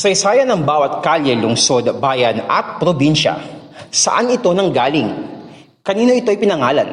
Kasaysayan ng bawat kalye, lungsod, bayan at probinsya. Saan ito nanggaling? Kanino ito ipinangalan?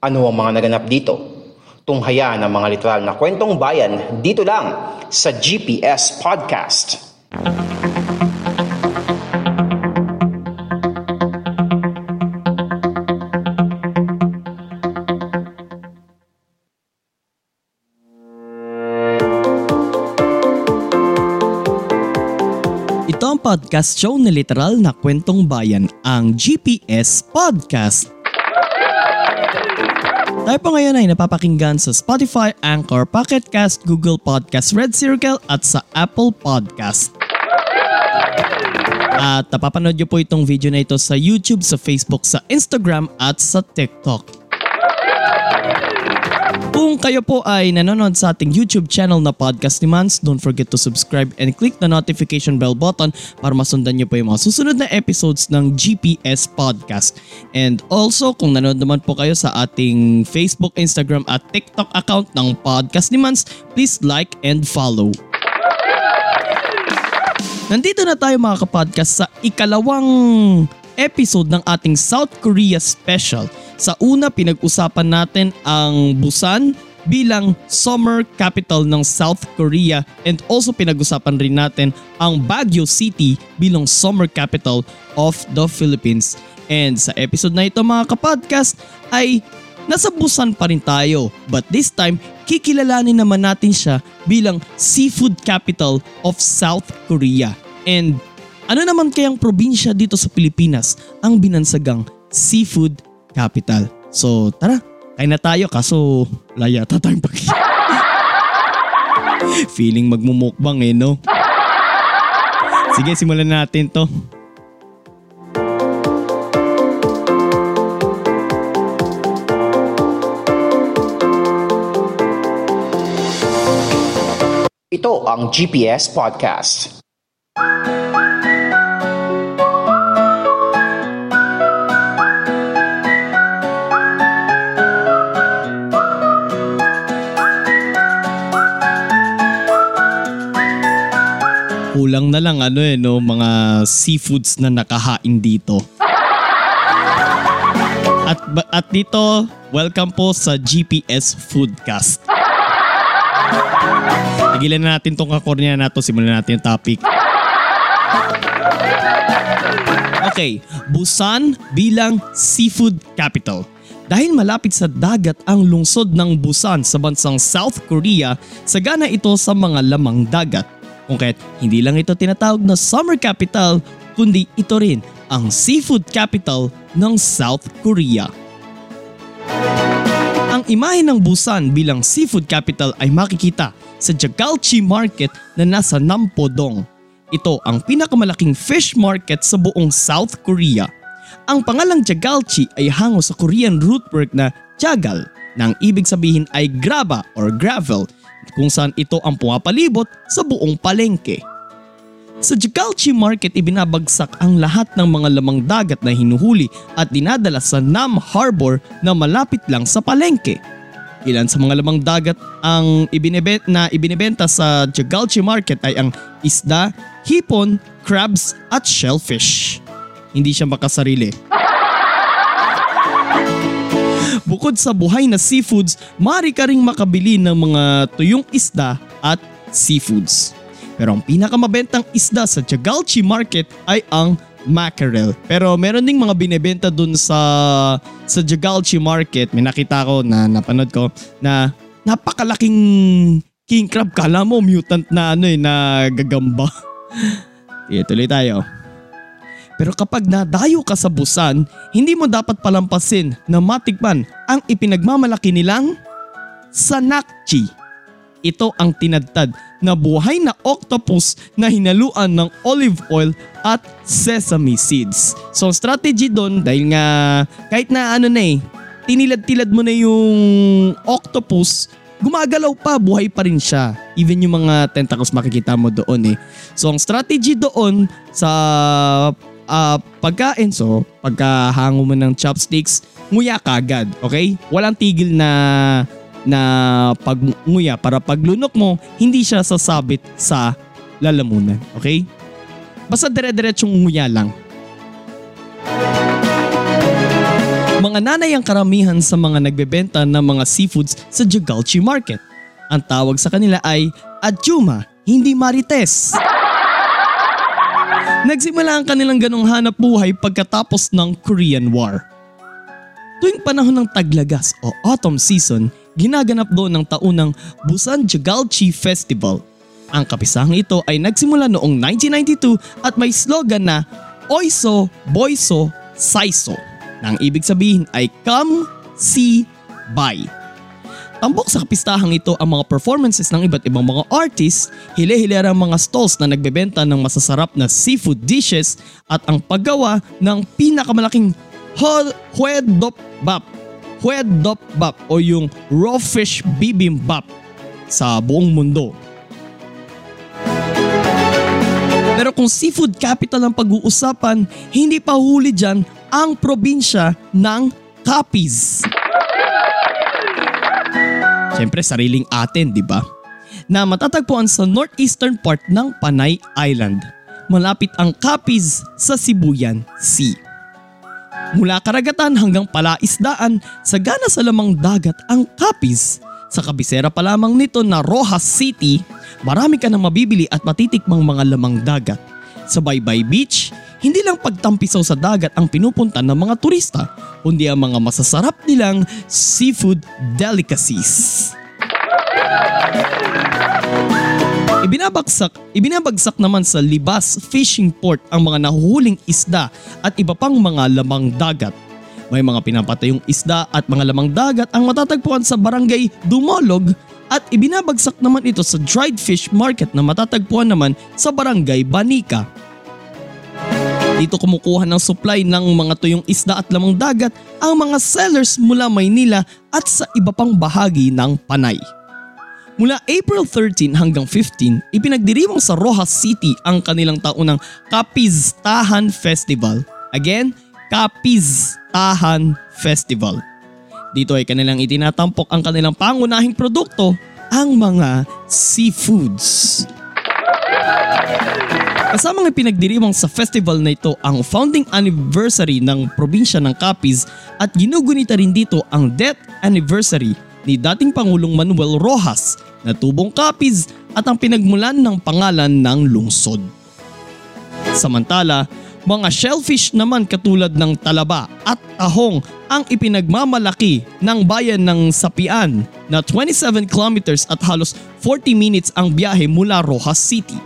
Ano ang mga naganap dito? Tunghaya ng mga literal na kwentong bayan dito lang sa GPS Podcast. Podcast show na literal na kwentong bayan, ang GPS Podcast. Tayo po ngayon ay napapakinggan sa Spotify, Anchor, Pocket Cast, Google Podcast, Red Circle at sa Apple Podcast. At napapanood nyo po itong video na ito sa YouTube, sa Facebook, sa Instagram at sa TikTok. Kung kayo po ay nanonood sa ating YouTube channel na Podcast ni Mans, don't forget to subscribe and click the notification bell button para masundan nyo po yung mga susunod na episodes ng GPS Podcast. And also, kung nanonood naman po kayo sa ating Facebook, Instagram at TikTok account ng Podcast ni Mans, please like and follow. Nandito na tayo mga kapodcast sa ikalawang episode ng ating South Korea special. Sa una, pinag-usapan natin ang Busan bilang summer capital ng South Korea and also pinag-usapan rin natin ang Baguio City bilang summer capital of the Philippines. And sa episode na ito mga kapodcast ay nasa Busan pa rin tayo but this time kikilalanin naman natin siya bilang seafood capital of South Korea. And ano naman kayang probinsya dito sa Pilipinas ang binansagang seafood capital? So tara, kain na tayo kaso laya yata tayong pag Feeling magmumukbang eh no? Sige, simulan natin to. Ito ang GPS Podcast. Kulang na lang ano eh no, mga seafoods na nakahain dito. At at dito, welcome po sa GPS Foodcast. Tigilan na natin tong kakornya na to, simulan natin yung topic. Okay, Busan bilang seafood capital. Dahil malapit sa dagat ang lungsod ng Busan sa bansang South Korea, sagana ito sa mga lamang dagat. Kung kaya't hindi lang ito tinatawag na summer capital, kundi ito rin ang seafood capital ng South Korea. Ang imahe ng Busan bilang seafood capital ay makikita sa Jagalchi Market na nasa Nampodong. Ito ang pinakamalaking fish market sa buong South Korea. Ang pangalang Jagalchi ay hango sa Korean root word na Jagal na ang ibig sabihin ay graba or gravel kung saan ito ang pumapalibot sa buong palengke. Sa Jagalchi Market ibinabagsak ang lahat ng mga lamang dagat na hinuhuli at dinadala sa Nam Harbor na malapit lang sa palengke. Ilan sa mga lamang dagat ang ibinebenta na ibinebenta sa Jagalchi Market ay ang isda, hipon, crabs at shellfish. Hindi siya makasarili. Bukod sa buhay na seafoods, maaari ka ring makabili ng mga tuyong isda at seafoods. Pero ang pinakamabentang isda sa Jagalchi Market ay ang mackerel. Pero meron ding mga binebenta dun sa sa Jagalchi Market. May nakita ko na napanood ko na napakalaking king crab. Kala mo mutant na ano eh, na gagamba. Tuloy tayo. Pero kapag nadayo ka sa busan, hindi mo dapat palampasin na matikman ang ipinagmamalaki nilang sanakchi. Ito ang tinadtad na buhay na octopus na hinaluan ng olive oil at sesame seeds. So strategy doon dahil nga kahit na ano na eh, tinilad-tilad mo na yung octopus, gumagalaw pa, buhay pa rin siya. Even yung mga tentacles makikita mo doon eh. So ang strategy doon sa uh, pagkain, so pagkahango mo ng chopsticks, nguya ka agad, okay? Walang tigil na na pagnguya para paglunok mo, hindi siya sasabit sa lalamunan. Okay? Basta dire-diretsong nguya lang. Mga nanay ang karamihan sa mga nagbebenta ng mga seafoods sa Jagalchi Market. Ang tawag sa kanila ay Adjuma, hindi Marites. Nagsimula ang kanilang ganong hanap buhay pagkatapos ng Korean War. Tuwing panahon ng taglagas o autumn season, ginaganap doon ng taunang Busan Jagalchi Festival. Ang kapisahang ito ay nagsimula noong 1992 at may slogan na Oiso, Boiso, Saiso na ang ibig sabihin ay Come, See, Buy. Tambok sa kapistahang ito ang mga performances ng iba't ibang mga artists, hile-hilerang mga stalls na nagbebenta ng masasarap na seafood dishes at ang paggawa ng pinakamalaking Huedop Bap, Huedop Bap o yung raw fish bibimbap sa buong mundo. Pero kung seafood capital ang pag-uusapan, hindi pa huli dyan ang probinsya ng Capiz. Siyempre sariling atin, di ba? Na matatagpuan sa northeastern part ng Panay Island. Malapit ang Capiz sa Sibuyan Sea. Mula karagatan hanggang palaisdaan, sagana sa lamang dagat ang Capiz. Sa kabisera pa lamang nito na Rojas City, marami ka nang mabibili at matitikmang mga lamang dagat. Sa Baybay Beach, hindi lang pagtampisaw sa dagat ang pinupunta ng mga turista, kundi ang mga masasarap nilang seafood delicacies. Ibinabagsak, ibinabagsak naman sa Libas Fishing Port ang mga nahuhuling isda at iba pang mga lamang dagat. May mga pinapatayong isda at mga lamang dagat ang matatagpuan sa barangay Dumolog at ibinabagsak naman ito sa dried fish market na matatagpuan naman sa barangay Banika. Dito kumukuha ng supply ng mga tuyong isda at lamang dagat ang mga sellers mula Maynila at sa iba pang bahagi ng Panay. Mula April 13 hanggang 15, ipinagdiriwang sa Rojas City ang kanilang taunang Kapiztahan Festival. Again, Kapiztahan Festival. Dito ay kanilang itinatampok ang kanilang pangunahing produkto, ang mga seafoods. Kasamang ipinagdiriwang sa festival na ito ang founding anniversary ng probinsya ng Capiz at ginugunita rin dito ang death anniversary ni dating Pangulong Manuel Rojas na tubong Capiz at ang pinagmulan ng pangalan ng lungsod. Samantala, mga shellfish naman katulad ng talaba at tahong ang ipinagmamalaki ng bayan ng Sapian na 27 kilometers at halos 40 minutes ang biyahe mula Rojas City.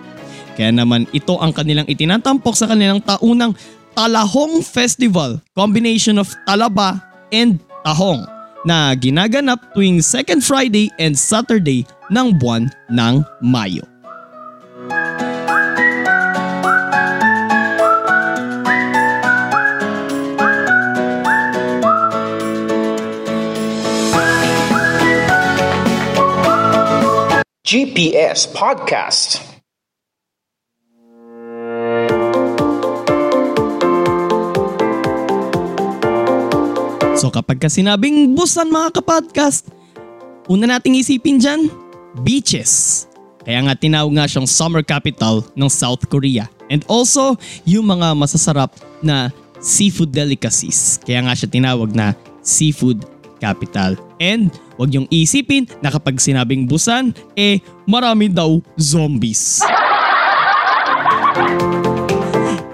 Kaya naman ito ang kanilang itinatampok sa kanilang taunang Talahong Festival, combination of talaba and tahong na ginaganap tuwing second Friday and Saturday ng buwan ng Mayo. GPS Podcast. So kapag ka sinabing busan mga kapodcast, una nating isipin dyan, beaches. Kaya nga tinawag nga siyang summer capital ng South Korea. And also, yung mga masasarap na seafood delicacies. Kaya nga siya tinawag na seafood capital. And wag yung isipin na kapag sinabing busan, eh marami daw zombies.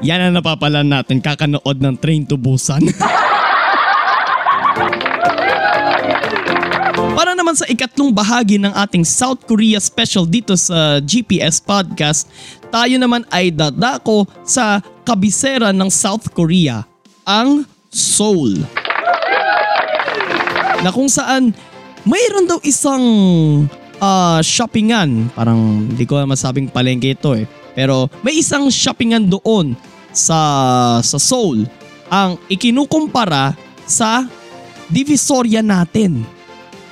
Yan ang napapalan natin kakanood ng Train to Busan. naman sa ikatlong bahagi ng ating South Korea special dito sa GPS Podcast, tayo naman ay dadako sa kabisera ng South Korea, ang Seoul. Na kung saan mayroon daw isang ah, shoppingan, parang hindi ko masabing palengke ito eh. Pero may isang shoppingan doon sa sa Seoul ang ikinukumpara sa Divisoria natin.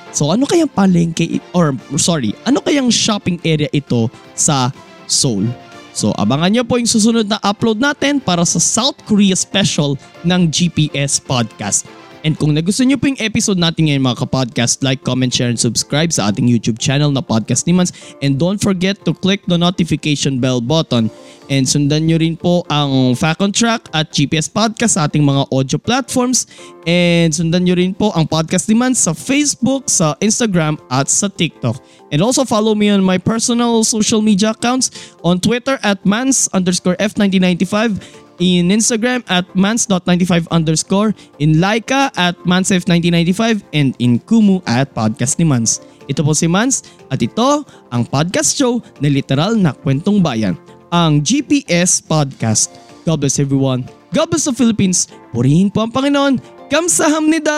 So ano kayang palengke or sorry, ano kayang shopping area ito sa Seoul? So abangan nyo po yung susunod na upload natin para sa South Korea special ng GPS Podcast. And kung nagustuhan nyo po yung episode natin ngayon mga kapodcast, like, comment, share, and subscribe sa ating YouTube channel na Podcast ni Mans. And don't forget to click the notification bell button. And sundan nyo rin po ang Fact Track at GPS Podcast sa ating mga audio platforms. And sundan nyo rin po ang Podcast ni Mans sa Facebook, sa Instagram, at sa TikTok. And also follow me on my personal social media accounts on Twitter at mans underscore F1995 in Instagram at mans.95 underscore, in Laika at mansf1995, and in Kumu at podcast ni Mans. Ito po si Mans at ito ang podcast show na literal na kwentong bayan, ang GPS Podcast. God bless everyone. God bless the Philippines. Purihin po ang Panginoon. Kamsahamnida!